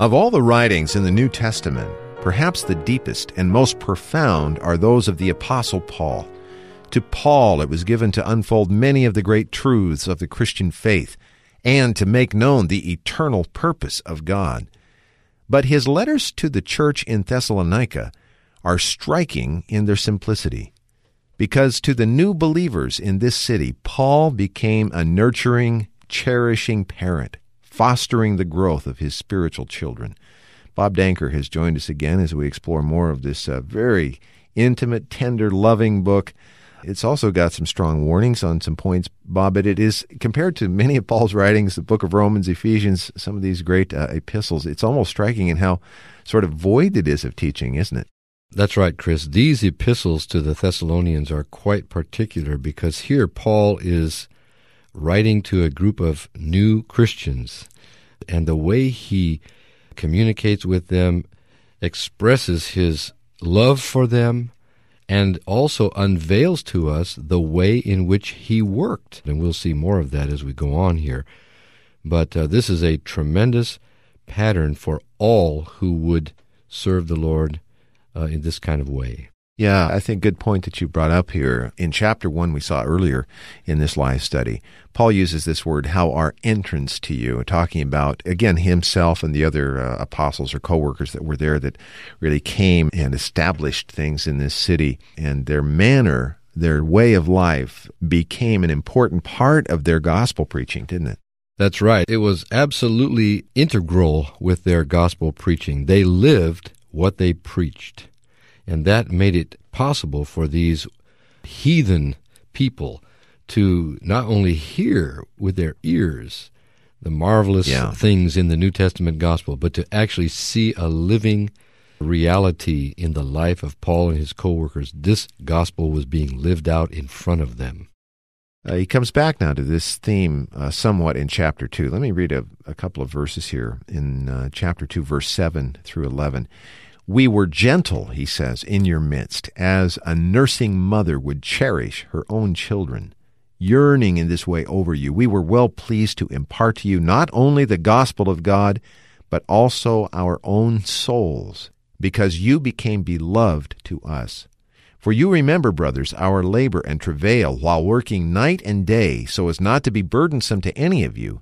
Of all the writings in the New Testament, perhaps the deepest and most profound are those of the Apostle Paul. To Paul it was given to unfold many of the great truths of the Christian faith and to make known the eternal purpose of God. But his letters to the church in Thessalonica are striking in their simplicity. Because to the new believers in this city, Paul became a nurturing, cherishing parent fostering the growth of his spiritual children. Bob Danker has joined us again as we explore more of this uh, very intimate, tender, loving book. It's also got some strong warnings on some points, Bob, but it is, compared to many of Paul's writings, the book of Romans, Ephesians, some of these great uh, epistles, it's almost striking in how sort of void it is of teaching, isn't it? That's right, Chris. These epistles to the Thessalonians are quite particular because here Paul is writing to a group of new Christians, and the way he communicates with them expresses his love for them and also unveils to us the way in which he worked. And we'll see more of that as we go on here. But uh, this is a tremendous pattern for all who would serve the Lord uh, in this kind of way. Yeah, I think good point that you brought up here. In chapter 1 we saw earlier in this life study, Paul uses this word how our entrance to you, talking about again himself and the other uh, apostles or co-workers that were there that really came and established things in this city and their manner, their way of life became an important part of their gospel preaching, didn't it? That's right. It was absolutely integral with their gospel preaching. They lived what they preached. And that made it possible for these heathen people to not only hear with their ears the marvelous yeah. things in the New Testament gospel, but to actually see a living reality in the life of Paul and his co workers. This gospel was being lived out in front of them. Uh, he comes back now to this theme uh, somewhat in chapter 2. Let me read a, a couple of verses here in uh, chapter 2, verse 7 through 11. We were gentle, he says, in your midst, as a nursing mother would cherish her own children, yearning in this way over you. We were well pleased to impart to you not only the gospel of God, but also our own souls, because you became beloved to us. For you remember, brothers, our labor and travail while working night and day so as not to be burdensome to any of you.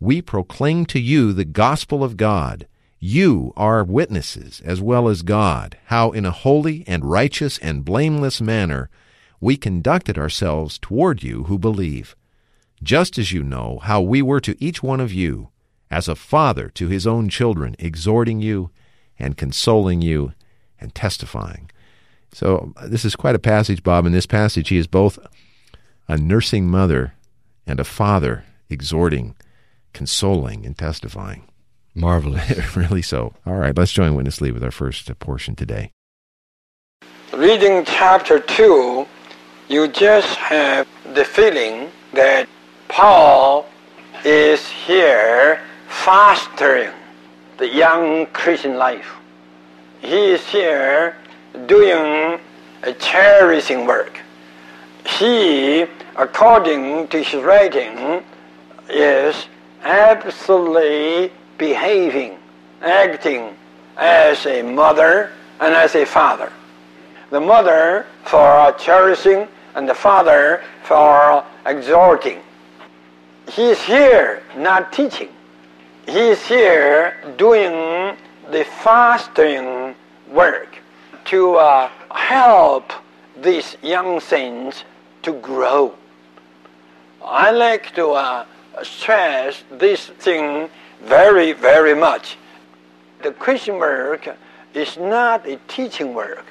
We proclaim to you the gospel of God you are witnesses, as well as God, how in a holy and righteous and blameless manner we conducted ourselves toward you who believe, just as you know how we were to each one of you, as a father to his own children, exhorting you and consoling you and testifying. So, this is quite a passage, Bob. In this passage, he is both a nursing mother and a father, exhorting, consoling, and testifying. Marvelous. really so. All right, let's join Witness Lee with our first portion today. Reading chapter 2, you just have the feeling that Paul is here fostering the young Christian life. He is here doing a cherishing work. He, according to his writing, is absolutely behaving, acting as a mother and as a father. The mother for cherishing and the father for exhorting. He is here not teaching. He is here doing the fasting work to uh, help these young saints to grow. I like to uh, stress this thing very, very much. The Christian work is not a teaching work.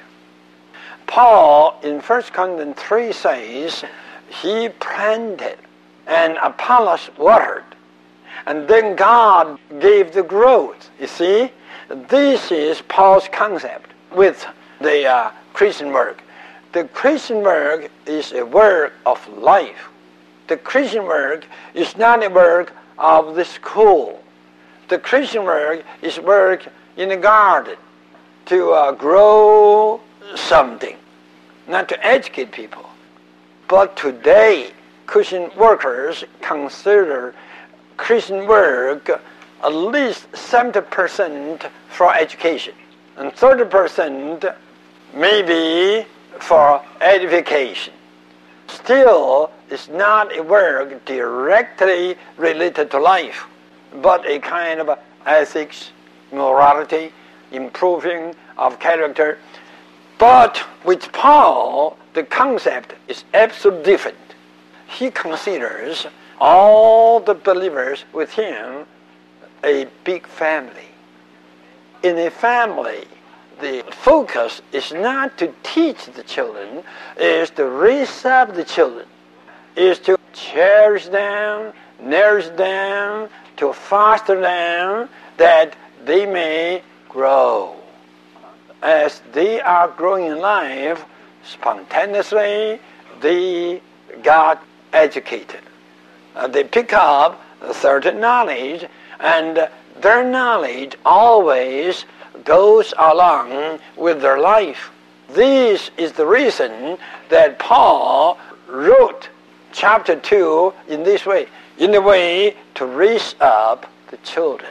Paul in 1 Corinthians 3 says, He planted and Apollos watered, and then God gave the growth. You see, this is Paul's concept with the uh, Christian work. The Christian work is a work of life. The Christian work is not a work of the school. The Christian work is work in the garden to uh, grow something, not to educate people. But today, Christian workers consider Christian work at least 70% for education and 30% maybe for edification. Still, it's not a work directly related to life, but a kind of ethics, morality, improving of character. But with Paul, the concept is absolutely different. He considers all the believers with him a big family. In a family, the focus is not to teach the children, is to raise up the children, is to cherish them, nourish them, to foster them, that they may grow. As they are growing in life, spontaneously, they got educated. Uh, they pick up certain knowledge, and their knowledge always goes along with their life. This is the reason that Paul wrote chapter 2 in this way, in a way to raise up the children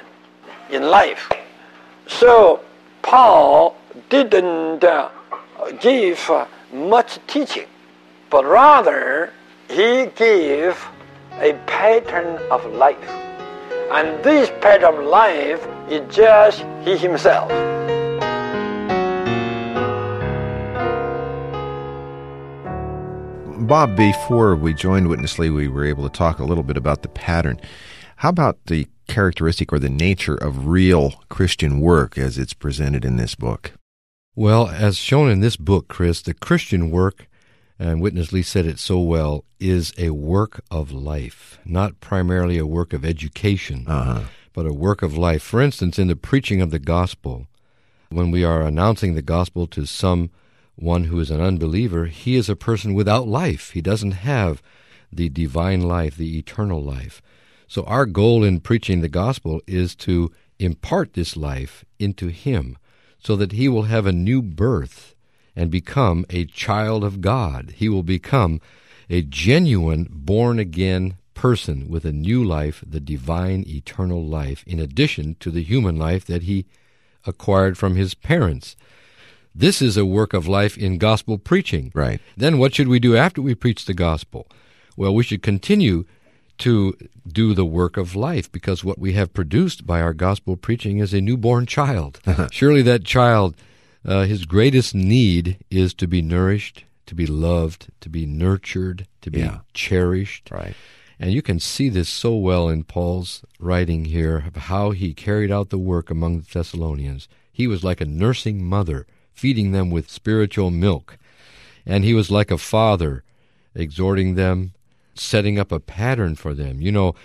in life. So Paul didn't uh, give much teaching, but rather he gave a pattern of life. And this pattern of life is just he himself. Bob, before we joined Witness Lee, we were able to talk a little bit about the pattern. How about the characteristic or the nature of real Christian work as it's presented in this book? Well, as shown in this book, Chris, the Christian work, and Witness Lee said it so well, is a work of life, not primarily a work of education, uh-huh. but a work of life. For instance, in the preaching of the gospel, when we are announcing the gospel to some one who is an unbeliever, he is a person without life. He doesn't have the divine life, the eternal life. So our goal in preaching the gospel is to impart this life into him so that he will have a new birth and become a child of God. He will become a genuine born again person with a new life, the divine eternal life, in addition to the human life that he acquired from his parents. This is a work of life in gospel preaching. Right. Then what should we do after we preach the gospel? Well, we should continue to do the work of life because what we have produced by our gospel preaching is a newborn child. Surely that child, uh, his greatest need is to be nourished, to be loved, to be nurtured, to be Yeah. cherished. Right. And you can see this so well in Paul's writing here of how he carried out the work among the Thessalonians. He was like a nursing mother, feeding them with spiritual milk. And he was like a father, exhorting them, setting up a pattern for them. You know,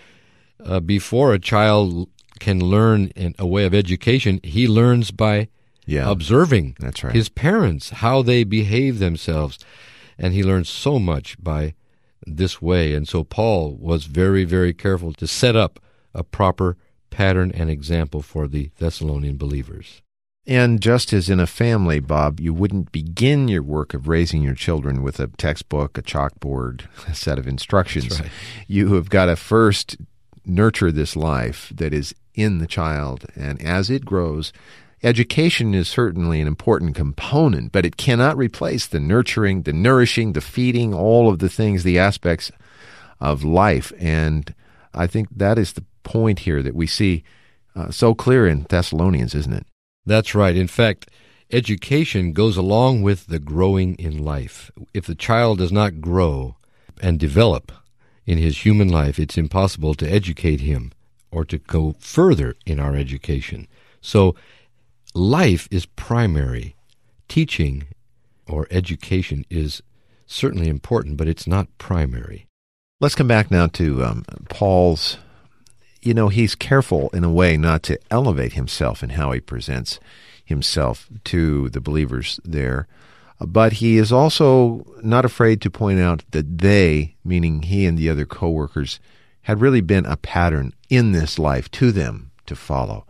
uh, before a child can learn in a way of education, he learns by Yeah. observing That's right. his parents, how they behave themselves. And he learns so much by this way. And so Paul was very, very careful to set up a proper pattern and example for the Thessalonian believers. And just as in a family, Bob, you wouldn't begin your work of raising your children with a textbook, a chalkboard, a set of instructions. Right. You have got to first nurture this life that is in the child. And as it grows, education is certainly an important component, but it cannot replace the nurturing, the nourishing, the feeding, all of the things, the aspects of life. And I think that is the point here that we see uh, so clear in Thessalonians, isn't it? That's right. In fact, education goes along with the growing in life. If the child does not grow and develop in his human life, it's impossible to educate him or to go further in our education. So, life is primary. Teaching or education is certainly important, but it's not primary. Let's come back now to um, Paul's you know, he's careful in a way not to elevate himself in how he presents himself to the believers there. But he is also not afraid to point out that they, meaning he and the other co-workers, had really been a pattern in this life to them to follow.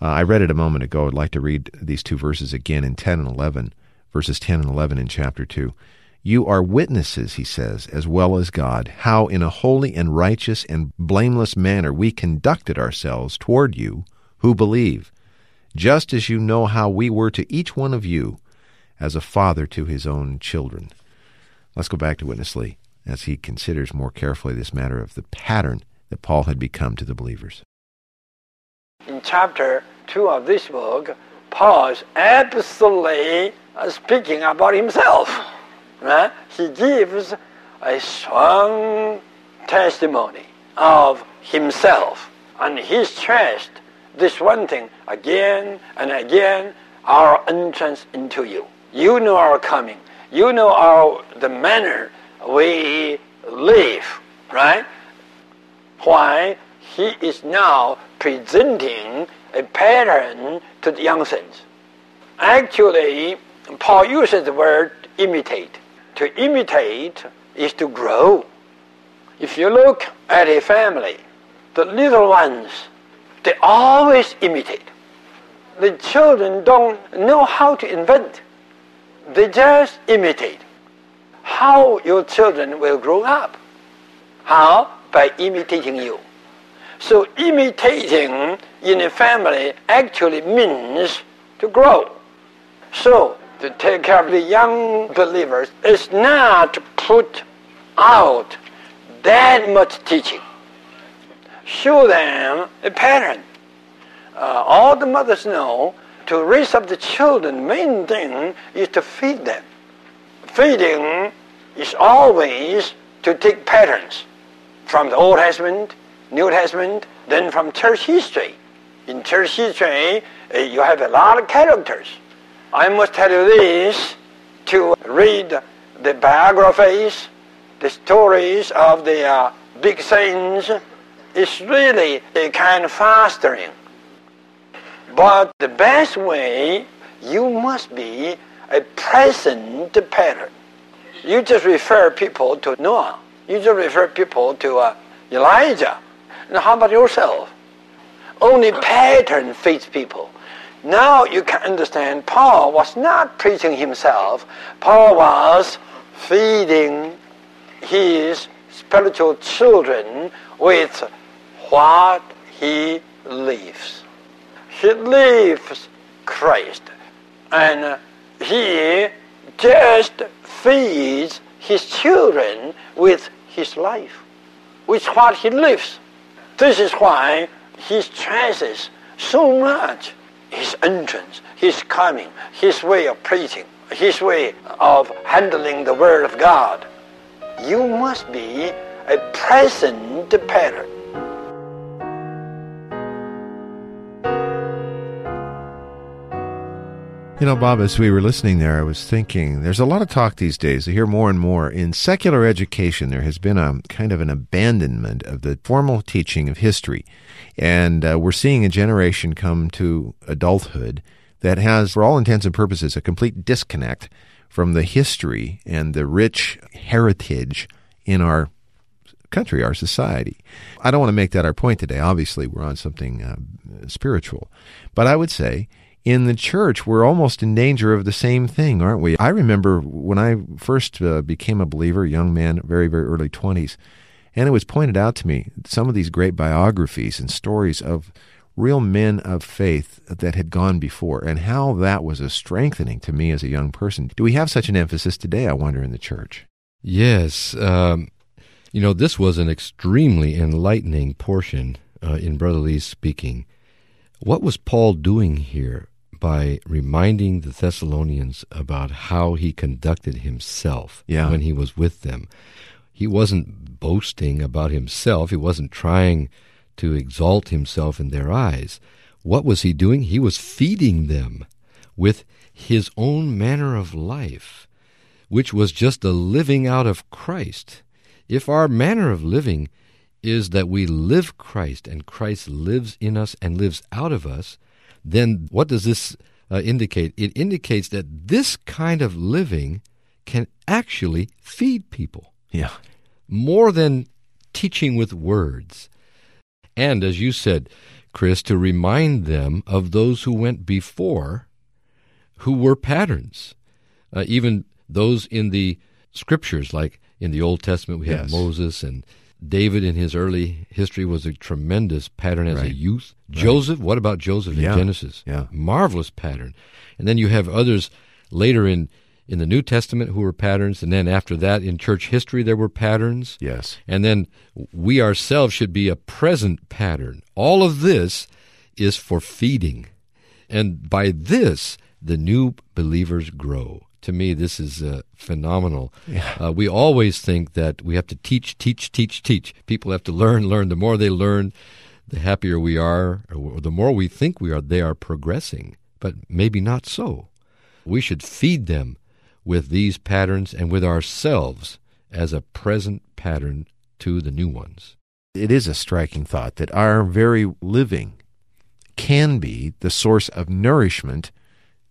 Uh, I read it a moment ago. I'd like to read these two verses again in 10 and 11, verses 10 and 11 in chapter 2. You are witnesses, he says, as well as God, how in a holy and righteous and blameless manner we conducted ourselves toward you who believe, just as you know how we were to each one of you as a father to his own children. Let's go back to Witness Lee as he considers more carefully this matter of the pattern that Paul had become to the believers. In chapter 2 of this book, Paul is absolutely speaking about himself. Right? He gives a strong testimony of himself, and he stressed this one thing again and again our entrance into you. You know our coming. You know our the manner we live, right? Why he is now presenting a pattern to the young saints. Actually, Paul uses the word imitate. To imitate is to grow. If you look at a family, the little ones, they always imitate. The children don't know how to invent. They just imitate. How your children will grow up? How? By imitating you. So imitating in a family actually means to grow. So to take care of the young believers is not to put out that much teaching. Show them a pattern. Uh, all the mothers know to raise up the children, main thing is to feed them. Feeding is always to take patterns from the Old Testament, New Testament, then from church history. In church history, uh, you have a lot of characters. I must tell you this to read the biographies, the stories of the uh, big saints is really a kind of fostering. But the best way, you must be a present pattern. You just refer people to Noah. You just refer people to uh, Elijah. And how about yourself? Only pattern fits people. Now you can understand Paul was not preaching himself. Paul was feeding his spiritual children with what he lives. He lives Christ. And he just feeds his children with his life, with what he lives. This is why he stresses so much his entrance, his coming, his way of preaching, his way of handling the Word of God. You must be a present pattern. You know, Bob, as we were listening there, I was thinking there's a lot of talk these days. I hear more and more. In secular education, there has been a kind of an abandonment of the formal teaching of history. And uh, we're seeing a generation come to adulthood that has, for all intents and purposes, a complete disconnect from the history and the rich heritage in our country, our society. I don't want to make that our point today. Obviously, we're on something uh, spiritual. But I would say in the church, we're almost in danger of the same thing, aren't we? I remember when I first uh, became a believer, young man, very, very early 20s, and it was pointed out to me some of these great biographies and stories of real men of faith that had gone before and how that was a strengthening to me as a young person. Do we have such an emphasis today, I wonder, in the church? Yes. Um, you know, this was an extremely enlightening portion uh, in Brother Lee's speaking. What was Paul doing here? By reminding the Thessalonians about how he conducted himself yeah. when he was with them. He wasn't boasting about himself, he wasn't trying to exalt himself in their eyes. What was he doing? He was feeding them with his own manner of life, which was just the living out of Christ. If our manner of living is that we live Christ and Christ lives in us and lives out of us, then what does this uh, indicate? It indicates that this kind of living can actually feed people. Yeah. More than teaching with words. And as you said, Chris, to remind them of those who went before who were patterns. Uh, even those in the scriptures, like in the Old Testament, we have Yes. Moses and David in his early history was a tremendous pattern as a Right. youth. Joseph, what about Joseph in Yeah. Genesis? Yeah. Marvelous pattern. And then you have others later in, in the New Testament who were patterns, and then after that in church history there were patterns. Yes. And then we ourselves should be a present pattern. All of this is for feeding. And by this, the new believers grow. To me, this is uh, phenomenal. Uh, we always think that we have to teach, teach, teach, teach. People have to learn, learn. The more they learn, the happier we are, or the more we think we are, they are progressing. But maybe not so. We should feed them with these patterns and with ourselves as a present pattern to the new ones. It is a striking thought that our very living can be the source of nourishment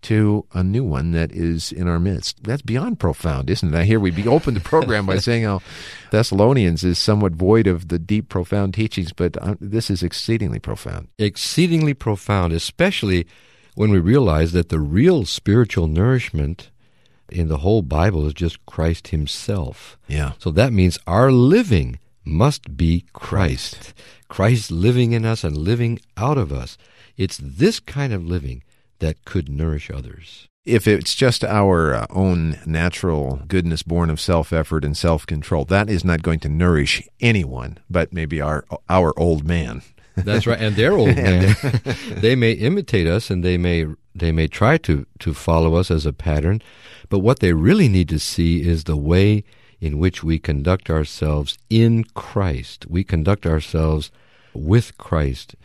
to a new one that is in our midst. That's beyond profound, isn't it? I hear we be open the program by saying how Thessalonians is somewhat void of the deep, profound teachings, but uh, this is exceedingly profound. Exceedingly profound, especially when we realize that the real spiritual nourishment in the whole Bible is just Christ Himself. Yeah. So that means our living must be Christ. Christ living in us and living out of us. It's this kind of living that could nourish others. If it's just our uh, own natural goodness born of self effort and self control, that is not going to nourish anyone, but maybe our our old man. That's right, and they're old man. they may imitate us, and they may they may try to to follow us as a pattern, but what they really need to see is the way in which we conduct ourselves in Christ. We conduct ourselves with Christ,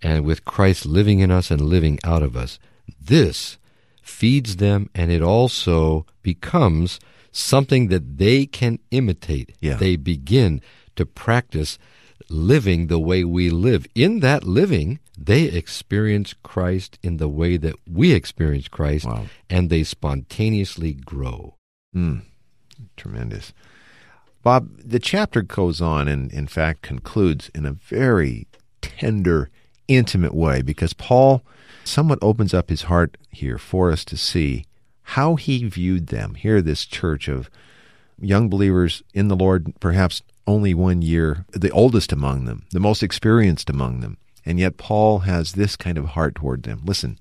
and with Christ living in us and living out of us. This feeds them, and it also becomes something that they can imitate. Yeah. They begin to practice living the way we live. In that living, they experience Christ in the way that we experience Christ, Wow. and they spontaneously grow. Mm, tremendous. Bob, the chapter goes on and, in fact, concludes in a very tender, intimate way because Paul somewhat opens up his heart here for us to see how he viewed them. Here, this church of young believers in the Lord, perhaps only one year, the oldest among them, the most experienced among them. And yet, Paul has this kind of heart toward them. Listen,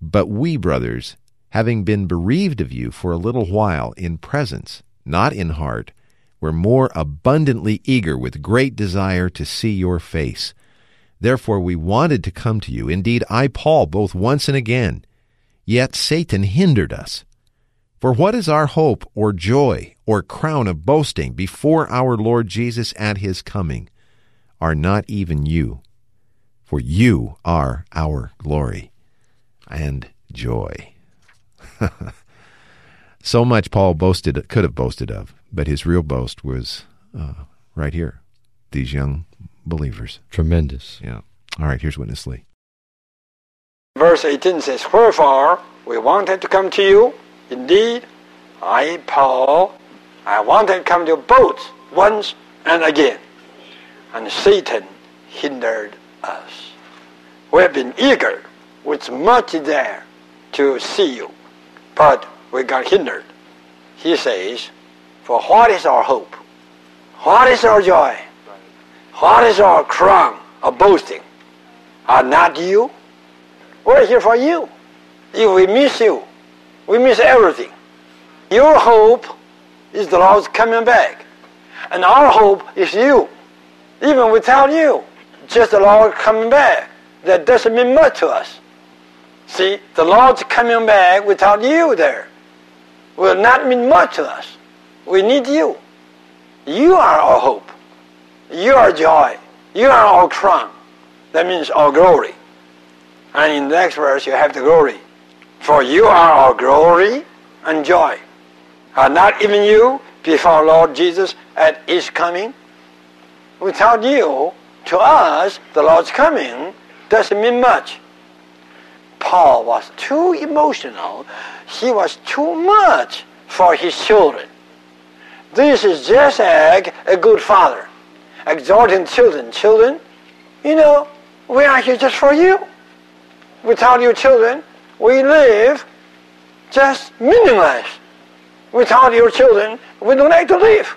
but we, brothers, having been bereaved of you for a little while in presence, not in heart, were more abundantly eager with great desire to see your face. Therefore we wanted to come to you. Indeed, I, Paul, both once and again. Yet Satan hindered us. For what is our hope or joy or crown of boasting before our Lord Jesus at his coming? Are not even you. For you are our glory and joy. so much Paul boasted, could have boasted of, but his real boast was uh, right here. These young believers. Tremendous. Yeah. All right, here's Witness Lee. Verse 18 says, Wherefore we wanted to come to you. Indeed, I, Paul, I wanted to come to you both once and again. And Satan hindered us. We have been eager with much desire to see you, but we got hindered. He says, For what is our hope? What is our joy? What is our crown of boasting? Are not you? We're here for you. If we miss you, we miss everything. Your hope is the Lord's coming back. And our hope is you. Even without you, just the Lord coming back. That doesn't mean much to us. See, the Lord's coming back without you there will not mean much to us. We need you. You are our hope. You are joy. You are our crown. That means our glory. And in the next verse, you have the glory. For you are our glory and joy. Are not even you before Lord Jesus at his coming? without you, to us, the Lord's coming doesn't mean much. Paul was too emotional. He was too much for his children. This is just like a good father exhorting children. Children, you know, we are here just for you. Without your children, we live just meaningless. Without your children, we don't like to live.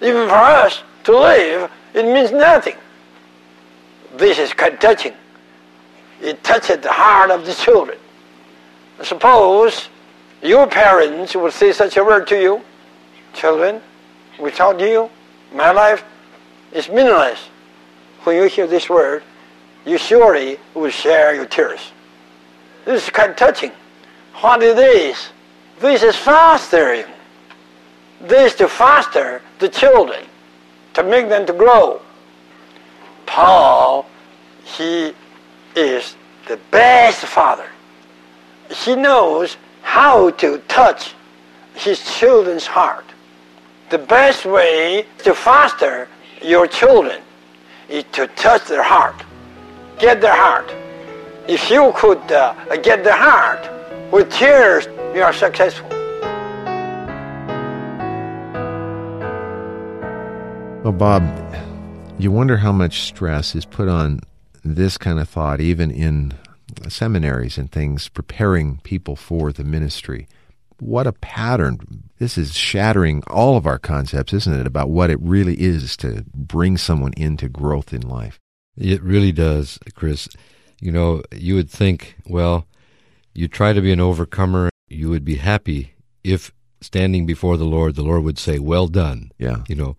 Even for us to live, it means nothing. This is quite touching. It touches the heart of the children. Suppose your parents would say such a word to you, children, without you, my life is meaningless. When you hear this word, you surely will share your tears. This is quite touching. What it is, this is fostering. This to foster the children, to make them to grow. Paul, he is the best father. He knows how to touch his children's heart. The best way to foster your children is to touch their heart, get their heart. If you could uh, get their heart with tears, you are successful. Well, Bob, you wonder how much stress is put on this kind of thought, even in seminaries and things, preparing people for the ministry. What a pattern. This is shattering all of our concepts, isn't it, about what it really is to bring someone into growth in life? It really does, Chris. You know, you would think, well, you try to be an overcomer, you would be happy if standing before the Lord, the Lord would say, Well done. Yeah. You know.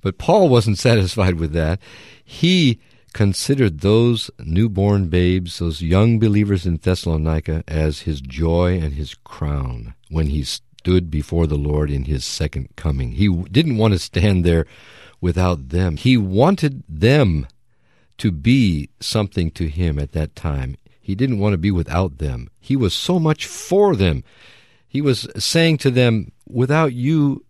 But Paul wasn't satisfied with that. He considered those newborn babes, those young believers in Thessalonica, as his joy and his crown when he stood before the Lord in his second coming. He didn't want to stand there without them. He wanted them to be something to him at that time. He didn't want to be without them. He was so much for them. He was saying to them, Without you,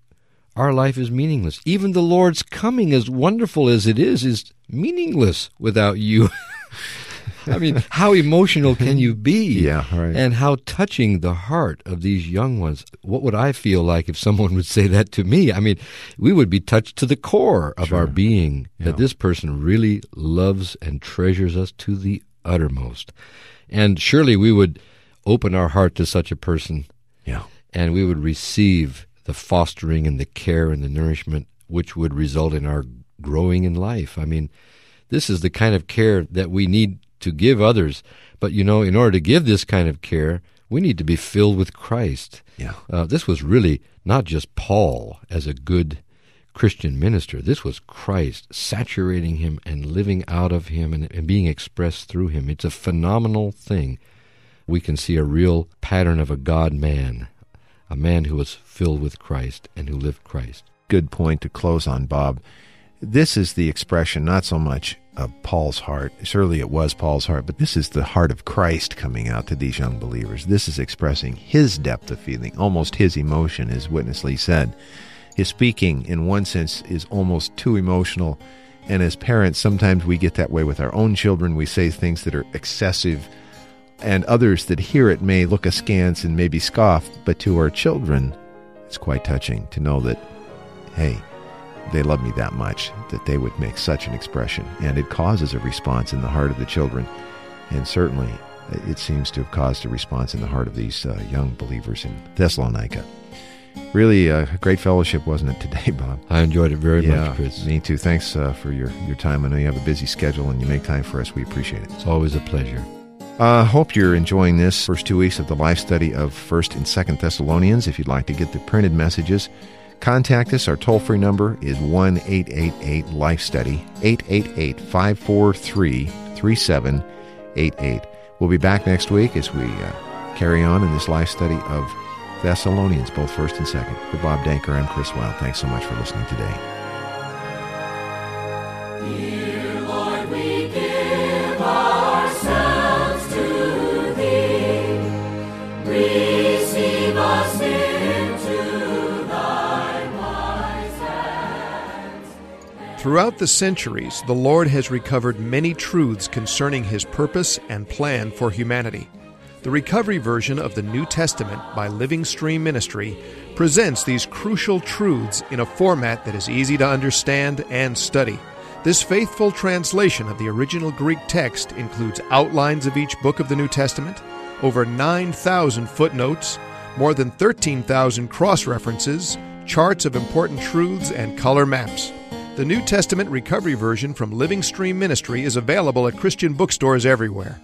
our life is meaningless. Even the Lord's coming, as wonderful as it is, is meaningless without you. I mean, how emotional can you be? Yeah, right. And how touching the heart of these young ones. What would I feel like if someone would say that to me? I mean, we would be touched to the core of Sure. our being Yeah. that this person really loves and treasures us to the uttermost. And surely we would open our heart to such a person Yeah. and we would receive the fostering and the care and the nourishment which would result in our growing in life. I mean, this is the kind of care that we need to give others. But you know, in order to give this kind of care, we need to be filled with Christ. Yeah. Uh, this was really not just Paul as a good Christian minister. This was Christ saturating him and living out of him and, and being expressed through him. It's a phenomenal thing. We can see a real pattern of a God man, a man who was filled with Christ and who lived Christ. Good point to close on, Bob. This is the expression not so much of Paul's heart. Surely it was Paul's heart, but this is the heart of Christ coming out to these young believers. This is expressing his depth of feeling, almost his emotion, as Witness Lee said. His speaking, in one sense, is almost too emotional. And as parents, sometimes we get that way with our own children. We say things that are excessive, and others that hear it may look askance and maybe scoff. But to our children, it's quite touching to know that, hey, they love me that much that they would make such an expression. And it causes a response in the heart of the children. And certainly, it seems to have caused a response in the heart of these uh, young believers in Thessalonica. Really a great fellowship, wasn't it, today, Bob? I enjoyed it very yeah, much, Chris. me too. Thanks uh, for your, your time. I know you have a busy schedule and you make time for us. We appreciate it. It's always a pleasure. Uh, hope you're enjoying this first two weeks of the life study of 1st and 2nd Thessalonians. If you'd like to get the printed messages, contact us. Our toll free number is 1 888 Life Study, 888 543 3788. We'll be back next week as we uh, carry on in this life study of Thessalonians, both 1st and 2nd. For Bob Danker, I'm Chris Wilde. Thanks so much for listening today. Lord, Throughout the centuries, the Lord has recovered many truths concerning his purpose and plan for humanity. The recovery version of the New Testament by Living Stream Ministry presents these crucial truths in a format that is easy to understand and study. This faithful translation of the original Greek text includes outlines of each book of the New Testament, over 9,000 footnotes, more than 13,000 cross references, charts of important truths, and color maps. The New Testament Recovery Version from Living Stream Ministry is available at Christian bookstores everywhere.